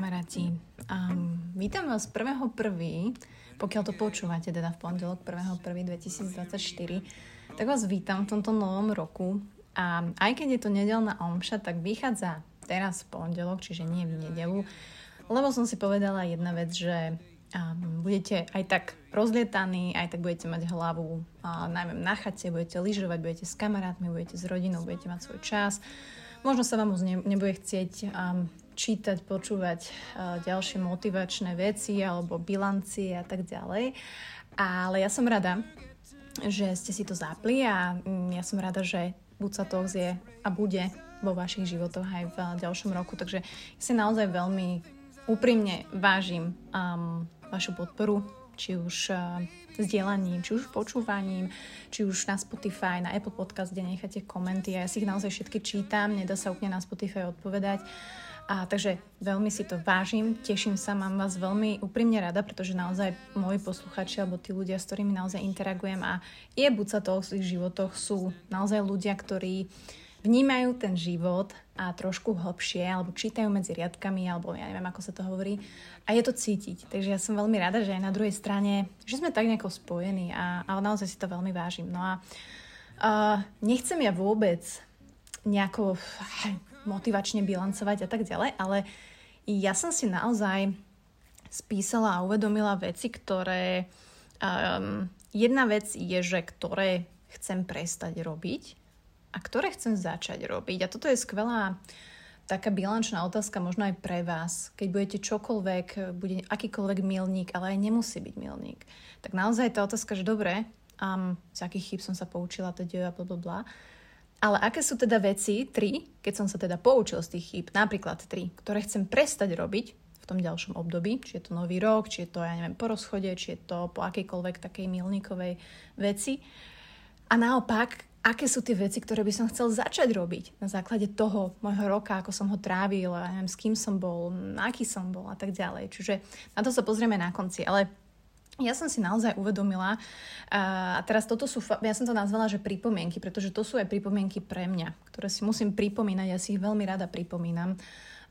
kamaráti. Um, vítam vás 1.1. Pokiaľ to počúvate, teda v pondelok 1.1.2024, tak vás vítam v tomto novom roku. A aj keď je to nedelná omša, tak vychádza teraz v pondelok, čiže nie v nedelu, lebo som si povedala jedna vec, že um, budete aj tak rozlietaní, aj tak budete mať hlavu uh, najmä na chate, budete lyžovať, budete s kamarátmi, budete s rodinou, budete mať svoj čas. Možno sa vám už ne, nebude chcieť um, čítať, počúvať uh, ďalšie motivačné veci alebo bilancie a tak ďalej. Ale ja som rada, že ste si to zapli a um, ja som rada, že buď sa to je a bude vo vašich životoch aj v uh, ďalšom roku. Takže ja si naozaj veľmi úprimne vážim um, vašu podporu, či už uh, sdielaním, či už počúvaním, či už na Spotify, na Apple Podcast, kde necháte komenty. Ja si ich naozaj všetky čítam, nedá sa úplne na Spotify odpovedať. A takže veľmi si to vážim, teším sa, mám vás veľmi úprimne rada, pretože naozaj moji posluchači alebo tí ľudia, s ktorými naozaj interagujem a je buď sa to o svojich životoch, sú naozaj ľudia, ktorí vnímajú ten život a trošku hlbšie, alebo čítajú medzi riadkami, alebo ja neviem, ako sa to hovorí. A je to cítiť. Takže ja som veľmi rada, že aj na druhej strane, že sme tak nejako spojení a, a naozaj si to veľmi vážim. No a uh, nechcem ja vôbec nejako motivačne bilancovať a tak ďalej, ale ja som si naozaj spísala a uvedomila veci, ktoré... Um, jedna vec je, že ktoré chcem prestať robiť a ktoré chcem začať robiť. A toto je skvelá taká bilančná otázka možno aj pre vás. Keď budete čokoľvek, bude akýkoľvek milník, ale aj nemusí byť milník. Tak naozaj tá otázka, že dobre, um, z akých chyb som sa poučila, teda bla bla bla. Ale aké sú teda veci, tri, keď som sa teda poučil z tých chýb, napríklad tri, ktoré chcem prestať robiť v tom ďalšom období, či je to nový rok, či je to, ja neviem, po rozchode, či je to po akejkoľvek takej milníkovej veci. A naopak, aké sú tie veci, ktoré by som chcel začať robiť na základe toho môjho roka, ako som ho trávil, ja neviem, s kým som bol, aký som bol a tak ďalej. Čiže na to sa pozrieme na konci. Ale ja som si naozaj uvedomila, a teraz toto sú, ja som to nazvala, že pripomienky, pretože to sú aj pripomienky pre mňa, ktoré si musím pripomínať, ja si ich veľmi rada pripomínam.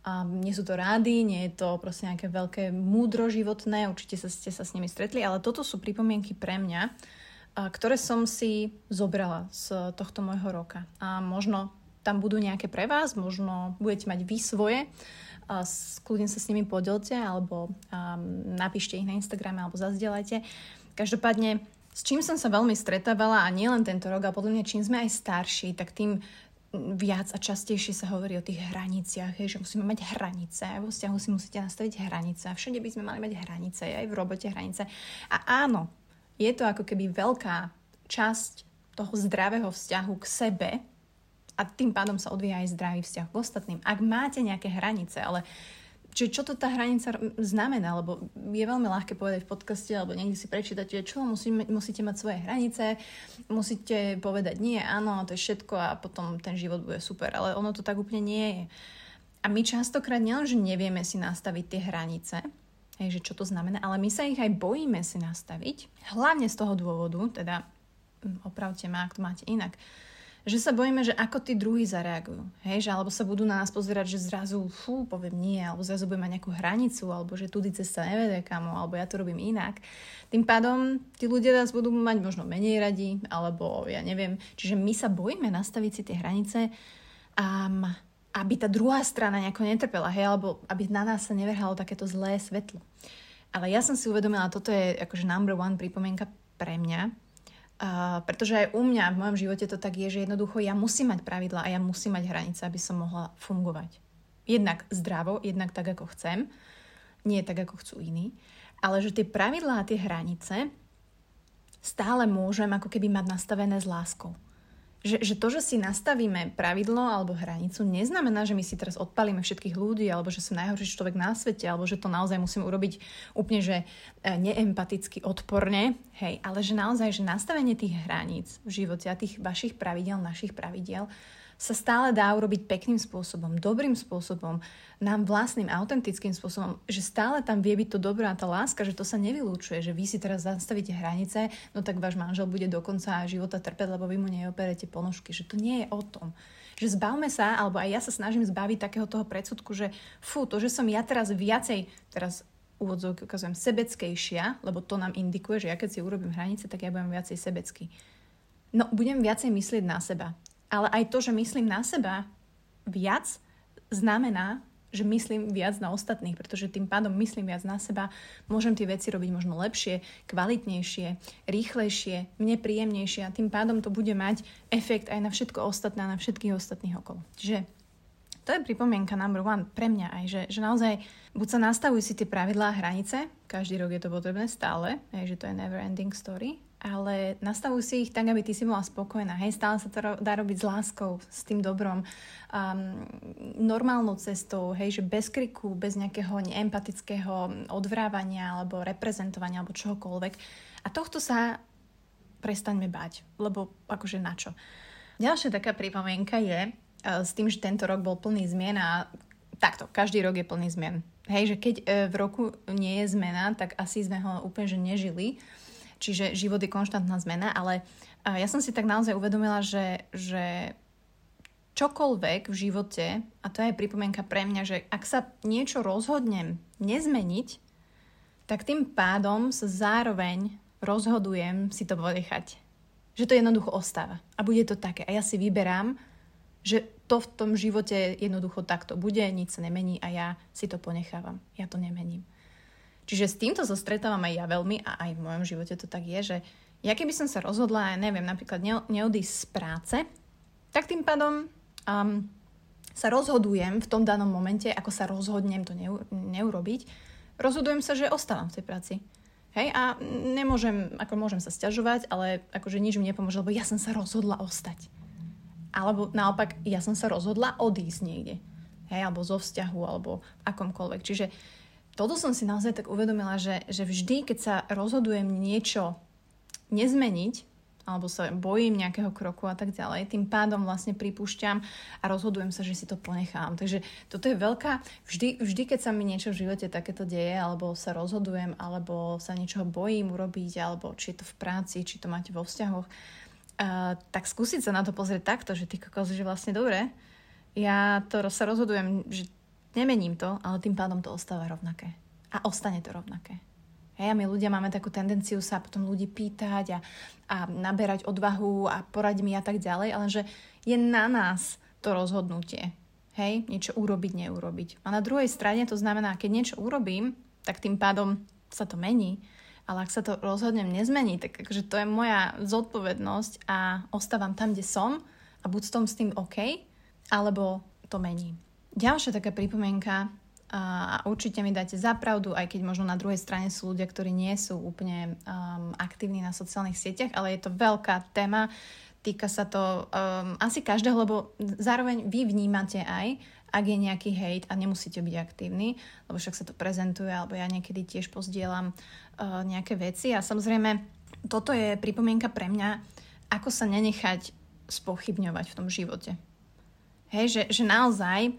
A nie sú to rády, nie je to proste nejaké veľké múdro životné, určite sa, ste sa s nimi stretli, ale toto sú pripomienky pre mňa, a ktoré som si zobrala z tohto môjho roka. A možno tam budú nejaké pre vás, možno budete mať vy svoje, kľudne sa s nimi podelte alebo um, napíšte ich na Instagrame alebo zazdielajte. Každopádne, s čím som sa veľmi stretávala a nielen tento rok, a podľa mňa čím sme aj starší, tak tým viac a častejšie sa hovorí o tých hraniciach, že musíme mať hranice, vo vzťahu si musíte nastaviť hranice všade by sme mali mať hranice, aj v robote hranice. A áno, je to ako keby veľká časť toho zdravého vzťahu k sebe, a tým pádom sa odvíja aj zdravý vzťah k ostatným. Ak máte nejaké hranice, ale Čiže čo to tá hranica znamená? Lebo je veľmi ľahké povedať v podcaste alebo niekde si prečítať, čo musíme, musíte mať svoje hranice, musíte povedať nie, áno, to je všetko a potom ten život bude super. Ale ono to tak úplne nie je. A my častokrát nielen, že nevieme si nastaviť tie hranice, hej, že čo to znamená, ale my sa ich aj bojíme si nastaviť. Hlavne z toho dôvodu, teda opravte ma, ak to máte inak, že sa bojíme, že ako tí druhí zareagujú. Hej, že alebo sa budú na nás pozerať, že zrazu, fú, poviem nie, alebo zrazu budem mať nejakú hranicu, alebo že tudy cesta nevede kamo, alebo ja to robím inak. Tým pádom tí ľudia nás budú mať možno menej radi, alebo ja neviem. Čiže my sa bojíme nastaviť si tie hranice, um, aby tá druhá strana nejako netrpela, hej, alebo aby na nás sa nevrhalo takéto zlé svetlo. Ale ja som si uvedomila, toto je akože number one pripomienka pre mňa, Pretože aj u mňa v mojom živote to tak je, že jednoducho ja musím mať pravidla a ja musím mať hranice, aby som mohla fungovať. Jednak zdravo, jednak tak, ako chcem, nie tak, ako chcú iní, ale že tie pravidlá a tie hranice stále môžem ako keby mať nastavené s láskou že, že to, že si nastavíme pravidlo alebo hranicu, neznamená, že my si teraz odpalíme všetkých ľudí, alebo že som najhorší človek na svete, alebo že to naozaj musím urobiť úplne, že e, neempaticky, odporne, hej, ale že naozaj, že nastavenie tých hraníc v živote a tých vašich pravidel, našich pravidel, sa stále dá urobiť pekným spôsobom, dobrým spôsobom, nám vlastným, autentickým spôsobom, že stále tam vie byť to dobré a tá láska, že to sa nevylúčuje, že vy si teraz zastavíte hranice, no tak váš manžel bude do konca života trpeť, lebo vy mu neoperete ponožky, že to nie je o tom. Že zbavme sa, alebo aj ja sa snažím zbaviť takého toho predsudku, že fú, to, že som ja teraz viacej, teraz úvodzovky ukazujem, sebeckejšia, lebo to nám indikuje, že ja keď si urobím hranice, tak ja budem viacej sebecký. No, budem viacej myslieť na seba. Ale aj to, že myslím na seba viac, znamená, že myslím viac na ostatných, pretože tým pádom myslím viac na seba, môžem tie veci robiť možno lepšie, kvalitnejšie, rýchlejšie, mne príjemnejšie a tým pádom to bude mať efekt aj na všetko ostatné, na všetkých ostatných okolo. Čiže to je pripomienka number one pre mňa aj, že, že naozaj buď sa nastavujú si tie pravidlá a hranice, každý rok je to potrebné stále, aj, že to je never ending story, ale nastavuj si ich tak, aby ty si bola spokojná. Hej, stále sa to dá robiť s láskou, s tým dobrom, um, normálnou cestou, hej, že bez kriku, bez nejakého neempatického odvrávania alebo reprezentovania alebo čohokoľvek. A tohto sa prestaňme bať, lebo akože na čo. Ďalšia taká pripomienka je uh, s tým, že tento rok bol plný zmien a takto, každý rok je plný zmien. Hej, že keď uh, v roku nie je zmena, tak asi sme ho úplne že nežili čiže život je konštantná zmena, ale ja som si tak naozaj uvedomila, že, že čokoľvek v živote, a to je pripomienka pre mňa, že ak sa niečo rozhodnem nezmeniť, tak tým pádom sa zároveň rozhodujem si to ponechať. Že to jednoducho ostáva. A bude to také. A ja si vyberám, že to v tom živote jednoducho takto bude, nič sa nemení a ja si to ponechávam. Ja to nemením. Čiže s týmto sa stretávam aj ja veľmi a aj v mojom živote to tak je, že ja keby som sa rozhodla, neviem, napríklad ne, neodísť z práce, tak tým pádom um, sa rozhodujem v tom danom momente, ako sa rozhodnem to neu, neurobiť, rozhodujem sa, že ostávam v tej práci. Hej, a nemôžem, ako môžem sa stiažovať, ale akože nič mi nepomôže, lebo ja som sa rozhodla ostať. Alebo naopak, ja som sa rozhodla odísť niekde. Hej, alebo zo vzťahu, alebo akomkoľvek. Čiže toto som si naozaj tak uvedomila, že, že vždy, keď sa rozhodujem niečo nezmeniť, alebo sa bojím nejakého kroku a tak ďalej, tým pádom vlastne pripúšťam a rozhodujem sa, že si to ponechám. Takže toto je veľká, vždy, vždy keď sa mi niečo v živote takéto deje, alebo sa rozhodujem, alebo sa niečoho bojím urobiť, alebo či je to v práci, či to máte vo vzťahoch, uh, tak skúsiť sa na to pozrieť takto, že ty kokos, že vlastne dobre, ja to sa rozhodujem, že Nemením to, ale tým pádom to ostáva rovnaké. A ostane to rovnaké. Hej, a my ľudia máme takú tendenciu sa potom ľudí pýtať a, a naberať odvahu a porať mi a tak ďalej, ale že je na nás to rozhodnutie. Hej, niečo urobiť, neurobiť. A na druhej strane to znamená, keď niečo urobím, tak tým pádom sa to mení. Ale ak sa to rozhodnem nezmení, tak akože to je moja zodpovednosť a ostávam tam, kde som a buď som s tým OK, alebo to mením. Ďalšia taká pripomienka, a určite mi dáte zapravdu, aj keď možno na druhej strane sú ľudia, ktorí nie sú úplne um, aktívni na sociálnych sieťach, ale je to veľká téma, týka sa to um, asi každého, lebo zároveň vy vnímate aj, ak je nejaký hejt a nemusíte byť aktívni, lebo však sa to prezentuje, alebo ja niekedy tiež pozdielam uh, nejaké veci a samozrejme toto je pripomienka pre mňa, ako sa nenechať spochybňovať v tom živote. Hej, že, že naozaj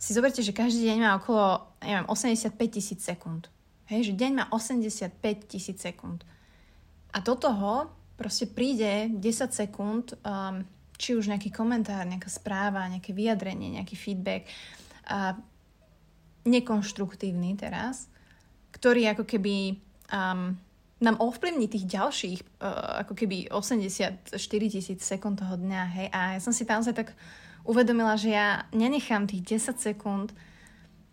si zoberte, že každý deň má okolo, neviem, 85 tisíc sekúnd. Hej, že deň má 85 tisíc sekúnd. A do toho proste príde 10 sekúnd, um, či už nejaký komentár, nejaká správa, nejaké vyjadrenie, nejaký feedback, uh, nekonštruktívny teraz, ktorý ako keby um, nám ovplyvní tých ďalších uh, ako keby 84 tisíc sekúnd toho dňa, hej, a ja som si tam tak uvedomila, že ja nenechám tých 10 sekúnd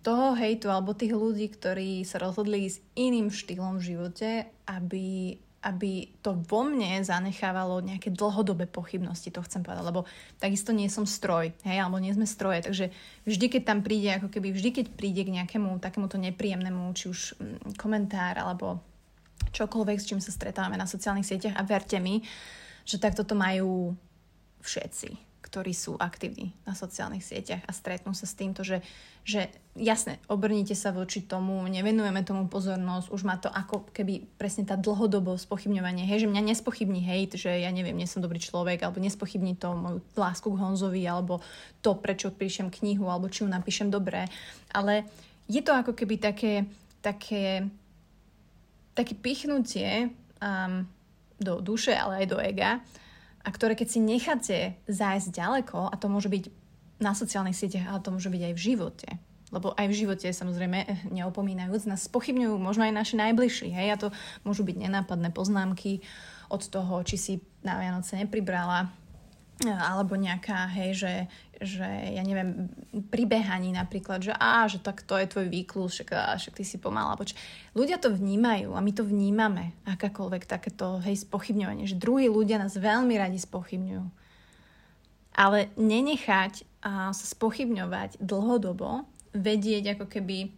toho hejtu alebo tých ľudí, ktorí sa rozhodli s iným štýlom v živote, aby, aby to vo mne zanechávalo nejaké dlhodobé pochybnosti, to chcem povedať, lebo takisto nie som stroj, hej, alebo nie sme stroje, takže vždy, keď tam príde, ako keby vždy, keď príde k nejakému takémuto nepríjemnému, či už mm, komentár, alebo čokoľvek, s čím sa stretávame na sociálnych sieťach a verte mi, že takto to majú všetci ktorí sú aktívni na sociálnych sieťach a stretnú sa s týmto, že, že jasne, obrnite sa voči tomu, nevenujeme tomu pozornosť, už má to ako keby presne tá dlhodobosť, spochybňovanie, hej, že mňa nespochybní hejt, že ja neviem, nie som dobrý človek, alebo nespochybní to moju lásku k Honzovi, alebo to, prečo píšem knihu, alebo či ju napíšem dobré, ale je to ako keby také, také, také pichnutie um, do duše, ale aj do ega, a ktoré keď si necháte zájsť ďaleko, a to môže byť na sociálnych sieťach, ale to môže byť aj v živote. Lebo aj v živote, samozrejme, eh, neopomínajúc, nás spochybňujú možno aj naši najbližší. Hej? A to môžu byť nenápadné poznámky od toho, či si na Vianoce nepribrala, alebo nejaká, hej, že, že ja neviem, pribehaní napríklad, že á, že tak to je tvoj výklus, však, á, však ty si pomalá. Poč- ľudia to vnímajú a my to vnímame, akákoľvek takéto, hej, spochybňovanie, že druhí ľudia nás veľmi radi spochybňujú. Ale nenechať a, sa spochybňovať dlhodobo vedieť ako keby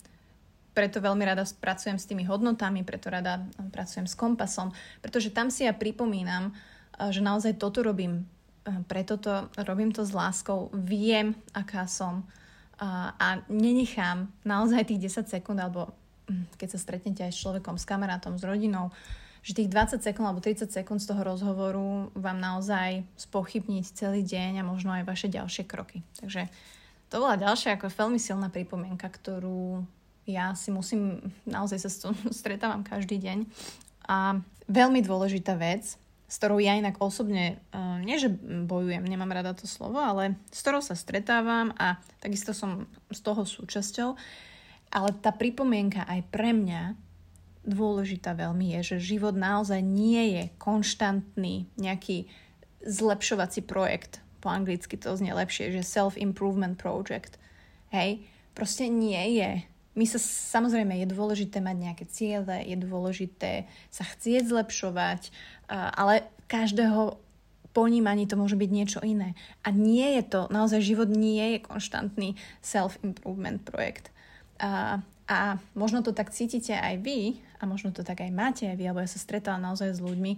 preto veľmi rada pracujem s tými hodnotami, preto rada pracujem s kompasom, pretože tam si ja pripomínam, že naozaj toto robím, preto to robím to s láskou, viem, aká som a nenechám naozaj tých 10 sekúnd, alebo hm, keď sa stretnete aj s človekom, s kamarátom, s rodinou, že tých 20 sekúnd alebo 30 sekúnd z toho rozhovoru vám naozaj spochybniť celý deň a možno aj vaše ďalšie kroky. Takže to bola ďalšia ako veľmi silná pripomienka, ktorú ja si musím, naozaj sa s tom stretávam každý deň. A veľmi dôležitá vec, s ktorou ja inak osobne, uh, nie že bojujem, nemám rada to slovo, ale s ktorou sa stretávam a takisto som z toho súčasťou, ale tá pripomienka aj pre mňa dôležitá veľmi je, že život naozaj nie je konštantný nejaký zlepšovací projekt, po anglicky to znie lepšie, že self-improvement project. Hej, proste nie je. My sa samozrejme je dôležité mať nejaké ciele, je dôležité sa chcieť zlepšovať, ale každého ponímaní to môže byť niečo iné. A nie je to, naozaj život nie je konštantný self-improvement projekt. A, a možno to tak cítite aj vy, a možno to tak aj máte aj vy, alebo ja sa stretala naozaj s ľuďmi,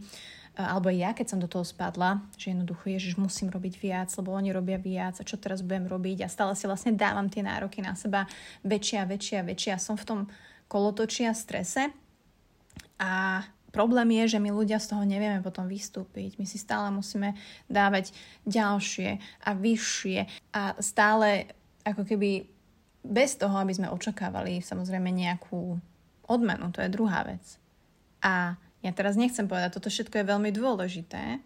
alebo ja, keď som do toho spadla, že jednoducho Ježiš musím robiť viac, lebo oni robia viac a čo teraz budem robiť? A stále si vlastne dávam tie nároky na seba. Väčšie a väčšie a väčšie a som v tom kolotočí a strese. A problém je, že my ľudia z toho nevieme potom vystúpiť. My si stále musíme dávať ďalšie a vyššie. A stále ako keby bez toho, aby sme očakávali samozrejme nejakú odmenu, to je druhá vec. A ja teraz nechcem povedať, toto všetko je veľmi dôležité,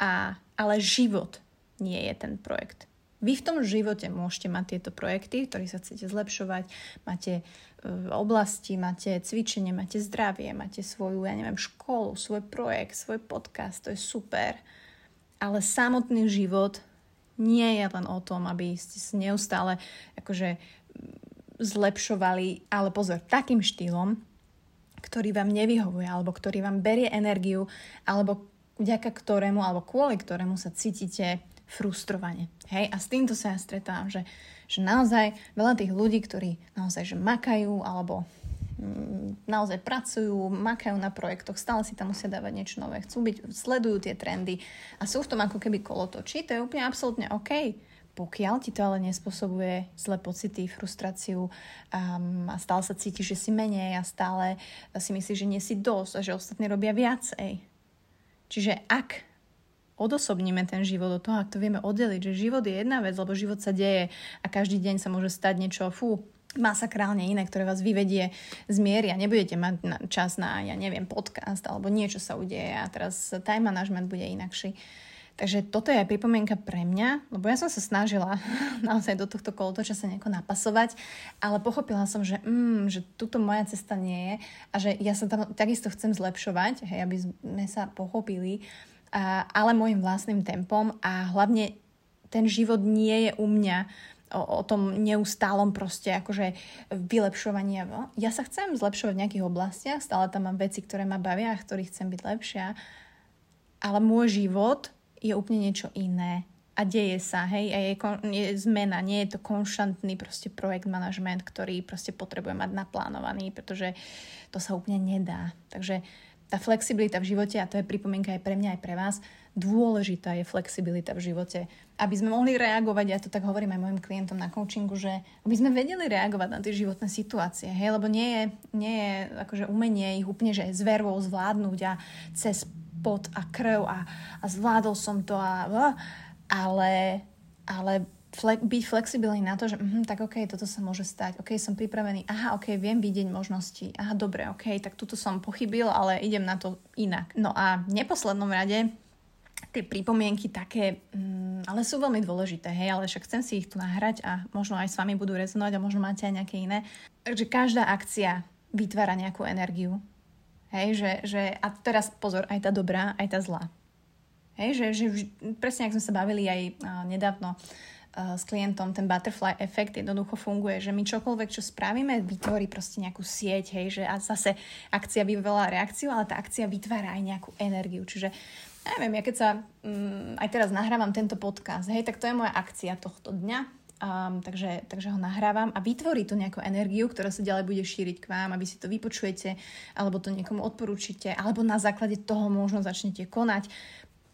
a, ale život nie je ten projekt. Vy v tom živote môžete mať tieto projekty, ktoré sa chcete zlepšovať, máte e, oblasti, máte cvičenie, máte zdravie, máte svoju, ja neviem, školu, svoj projekt, svoj podcast, to je super. Ale samotný život nie je len o tom, aby ste sa neustále akože zlepšovali, ale pozor, takým štýlom, ktorý vám nevyhovuje, alebo ktorý vám berie energiu, alebo vďaka ktorému, alebo kvôli ktorému sa cítite frustrovane. Hej? A s týmto sa ja stretávam, že, že naozaj veľa tých ľudí, ktorí naozaj že makajú, alebo mm, naozaj pracujú, makajú na projektoch, stále si tam musia dávať niečo nové, chcú byť, sledujú tie trendy a sú v tom ako keby kolotočí, to je úplne absolútne OK pokiaľ ti to ale nespôsobuje zlé pocity, frustráciu um, a stále sa cítiš, že si menej a stále si myslíš, že nie si dosť a že ostatní robia viacej. Čiže ak odosobníme ten život od toho, ak to vieme oddeliť, že život je jedna vec, lebo život sa deje a každý deň sa môže stať niečo, fú, masakrálne iné, ktoré vás vyvedie z miery a nebudete mať čas na, ja neviem, podcast alebo niečo sa udeje a teraz time management bude inakší. Takže toto je aj pripomienka pre mňa, lebo ja som sa snažila naozaj do tohto kolotoča sa nejako napasovať, ale pochopila som, že, mm, že tuto moja cesta nie je a že ja sa tam takisto chcem zlepšovať, hej, aby sme sa pochopili, a, ale môjim vlastným tempom a hlavne ten život nie je u mňa o, o tom neustálom proste akože vylepšovaní. Ja sa chcem zlepšovať v nejakých oblastiach, stále tam mám veci, ktoré ma bavia a ktorých chcem byť lepšia, ale môj život je úplne niečo iné a deje sa, hej, a je, je zmena, nie je to konštantný proste projekt management, ktorý proste potrebuje mať naplánovaný, pretože to sa úplne nedá. Takže tá flexibilita v živote, a to je pripomienka aj pre mňa, aj pre vás, dôležitá je flexibilita v živote. Aby sme mohli reagovať, ja to tak hovorím aj mojim klientom na coachingu, že aby sme vedeli reagovať na tie životné situácie, hej, lebo nie je, nie je akože umenie ich úplne, že s vervou zvládnuť a cez pot a krv a, a zvládol som to a, ale, ale fle, byť flexibilný na to, že mm, tak ok, toto sa môže stať, ok, som pripravený, aha, ok, viem vidieť možnosti, aha, dobre, ok, tak tuto som pochybil, ale idem na to inak. No a v neposlednom rade tie pripomienky také, mm, ale sú veľmi dôležité, hej, ale však chcem si ich tu nahrať a možno aj s vami budú rezonovať a možno máte aj nejaké iné. Takže každá akcia vytvára nejakú energiu. Hej, že, že, a teraz pozor, aj tá dobrá, aj tá zlá. Hej, že, že presne, ak sme sa bavili aj uh, nedávno uh, s klientom, ten butterfly efekt jednoducho funguje, že my čokoľvek, čo spravíme, vytvorí proste nejakú sieť, hej, že a zase akcia vyvolá reakciu, ale tá akcia vytvára aj nejakú energiu. Čiže neviem, ja keď sa um, aj teraz nahrávam tento podcast, hej, tak to je moja akcia tohto dňa, Um, takže, takže ho nahrávam a vytvorí to nejakú energiu, ktorá sa ďalej bude šíriť k vám, aby si to vypočujete, alebo to niekomu odporúčite, alebo na základe toho možno začnete konať.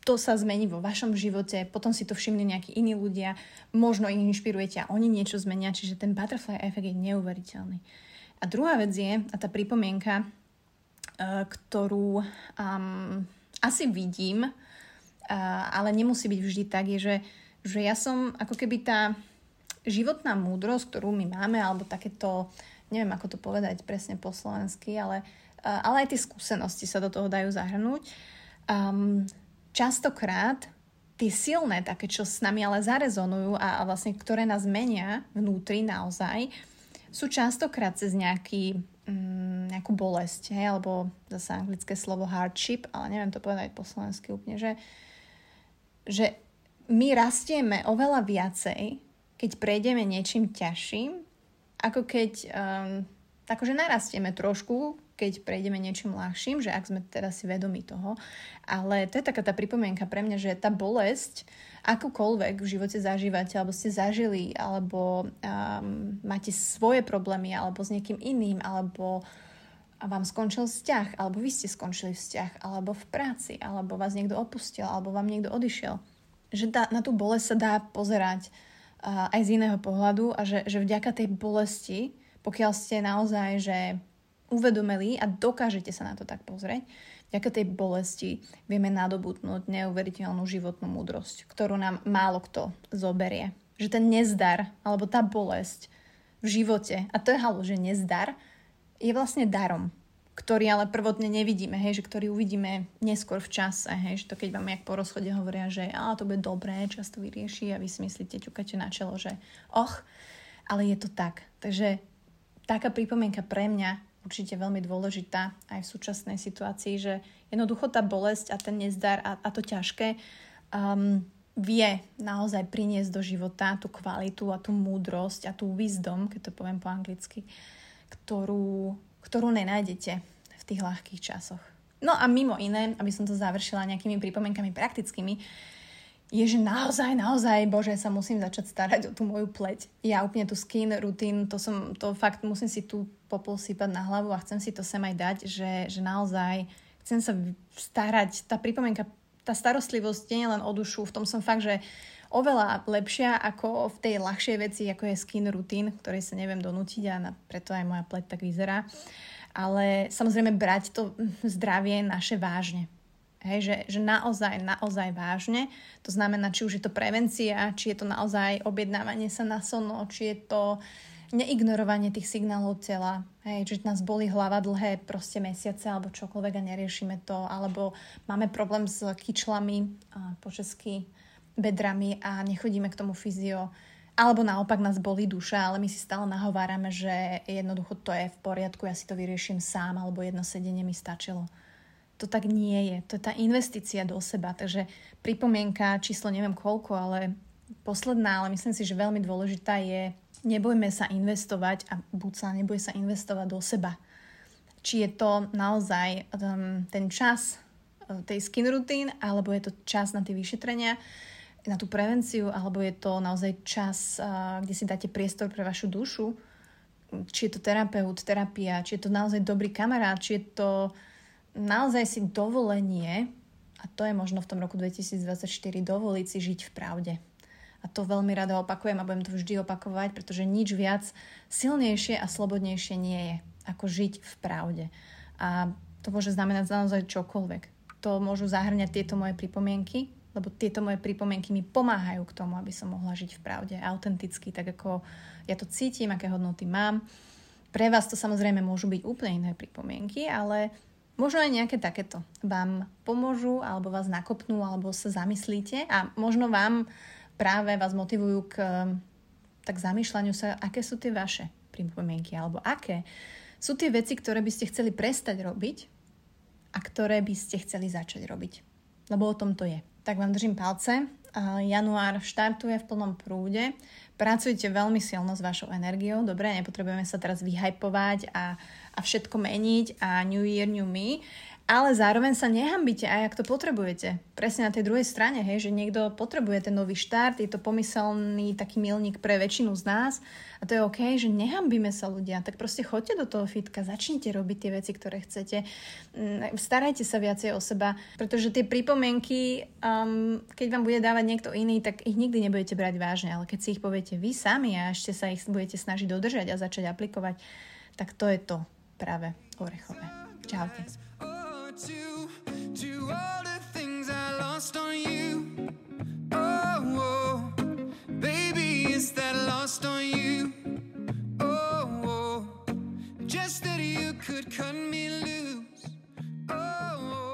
To sa zmení vo vašom živote, potom si to všimnú nejakí iní ľudia, možno ich inšpirujete a oni niečo zmenia, čiže ten butterfly efekt je neuveriteľný. A druhá vec je, a tá pripomienka, uh, ktorú um, asi vidím, uh, ale nemusí byť vždy tak, je, že, že ja som ako keby tá životná múdrosť, ktorú my máme, alebo takéto, neviem ako to povedať presne po slovensky, ale, ale aj tie skúsenosti sa do toho dajú zahrnúť. Um, častokrát tie silné, také, čo s nami ale zarezonujú a, a vlastne ktoré nás menia vnútri naozaj, sú častokrát cez nejaký, um, nejakú bolesť, hej, alebo zase anglické slovo hardship, ale neviem to povedať po slovensky úplne, že, že my rastieme oveľa viacej keď prejdeme niečím ťažším, ako keď um, akože narastieme trošku, keď prejdeme niečím ľahším, že ak sme teda si vedomi toho. Ale to je taká tá pripomienka pre mňa, že tá bolesť, akúkoľvek v živote zažívate, alebo ste zažili, alebo um, máte svoje problémy, alebo s niekým iným, alebo vám skončil vzťah, alebo vy ste skončili vzťah, alebo v práci, alebo vás niekto opustil, alebo vám niekto odišiel. Že tá, na tú bolesť sa dá pozerať aj z iného pohľadu a že, že vďaka tej bolesti, pokiaľ ste naozaj že uvedomili a dokážete sa na to tak pozrieť, vďaka tej bolesti vieme nadobudnúť neuveriteľnú životnú múdrosť, ktorú nám málo kto zoberie. Že ten nezdar, alebo tá bolesť v živote, a to je halu, že nezdar, je vlastne darom ktorý ale prvotne nevidíme, hej, že ktorý uvidíme neskôr v čase, hej, že to keď vám jak po rozchode hovoria, že a to bude dobré, čas to vyrieši a vy si myslíte, ťukáte na čelo, že och, ale je to tak. Takže taká pripomienka pre mňa určite veľmi dôležitá aj v súčasnej situácii, že jednoducho tá bolesť a ten nezdar a, a to ťažké um, vie naozaj priniesť do života tú kvalitu a tú múdrosť a tú wisdom, keď to poviem po anglicky, ktorú, ktorú nenájdete v tých ľahkých časoch. No a mimo iné, aby som to završila nejakými pripomienkami praktickými, je, že naozaj, naozaj, bože, sa musím začať starať o tú moju pleť. Ja úplne tú skin rutín, to som, to fakt musím si tu popol sypať na hlavu a chcem si to sem aj dať, že, že naozaj chcem sa starať. Tá pripomienka, tá starostlivosť nie je len o dušu, v tom som fakt, že oveľa lepšia ako v tej ľahšej veci, ako je skin routine, ktorej sa neviem donútiť a na, preto aj moja pleť tak vyzerá. Ale samozrejme brať to zdravie naše vážne. Hej, že, že naozaj, naozaj vážne. To znamená, či už je to prevencia, či je to naozaj objednávanie sa na sono, či je to neignorovanie tých signálov tela, hej, že nás boli hlava dlhé proste mesiace alebo čokoľvek a neriešime to, alebo máme problém s kyčlami, po česky bedrami a nechodíme k tomu fyzio. Alebo naopak nás boli duša, ale my si stále nahovárame, že jednoducho to je v poriadku, ja si to vyrieším sám, alebo jedno sedenie mi stačilo. To tak nie je. To je tá investícia do seba. Takže pripomienka, číslo neviem koľko, ale posledná, ale myslím si, že veľmi dôležitá je, nebojme sa investovať a buď sa nebude sa investovať do seba. Či je to naozaj um, ten čas uh, tej skin routine, alebo je to čas na tie vyšetrenia, na tú prevenciu, alebo je to naozaj čas, kde si dáte priestor pre vašu dušu, či je to terapeut, terapia, či je to naozaj dobrý kamarát, či je to naozaj si dovolenie, a to je možno v tom roku 2024, dovoliť si žiť v pravde. A to veľmi rada opakujem a budem to vždy opakovať, pretože nič viac silnejšie a slobodnejšie nie je, ako žiť v pravde. A to môže znamenať naozaj čokoľvek. To môžu zahrňať tieto moje pripomienky, lebo tieto moje pripomienky mi pomáhajú k tomu, aby som mohla žiť v pravde, autenticky, tak ako ja to cítim, aké hodnoty mám. Pre vás to samozrejme môžu byť úplne iné pripomienky, ale Možno aj nejaké takéto vám pomôžu, alebo vás nakopnú, alebo sa zamyslíte a možno vám práve vás motivujú k tak zamýšľaniu sa, aké sú tie vaše pripomienky, alebo aké sú tie veci, ktoré by ste chceli prestať robiť a ktoré by ste chceli začať robiť. Lebo o tom to je. Tak vám držím palce. Január štartuje v plnom prúde. Pracujte veľmi silno s vašou energiou. Dobre, nepotrebujeme sa teraz vyhypovať a, a všetko meniť a New Year, New Me ale zároveň sa nehambíte aj ak to potrebujete. Presne na tej druhej strane, hej, že niekto potrebuje ten nový štart, je to pomyselný taký milník pre väčšinu z nás a to je OK, že nehambíme sa ľudia, tak proste choďte do toho fitka, začnite robiť tie veci, ktoré chcete, mm, starajte sa viacej o seba, pretože tie pripomienky, um, keď vám bude dávať niekto iný, tak ich nikdy nebudete brať vážne, ale keď si ich poviete vy sami a ešte sa ich budete snažiť dodržať a začať aplikovať, tak to je to práve orechové. Čaute. to to all the things I lost on you. Oh, oh baby, is that lost on you? Oh, oh, just that you could cut me loose. Oh. oh.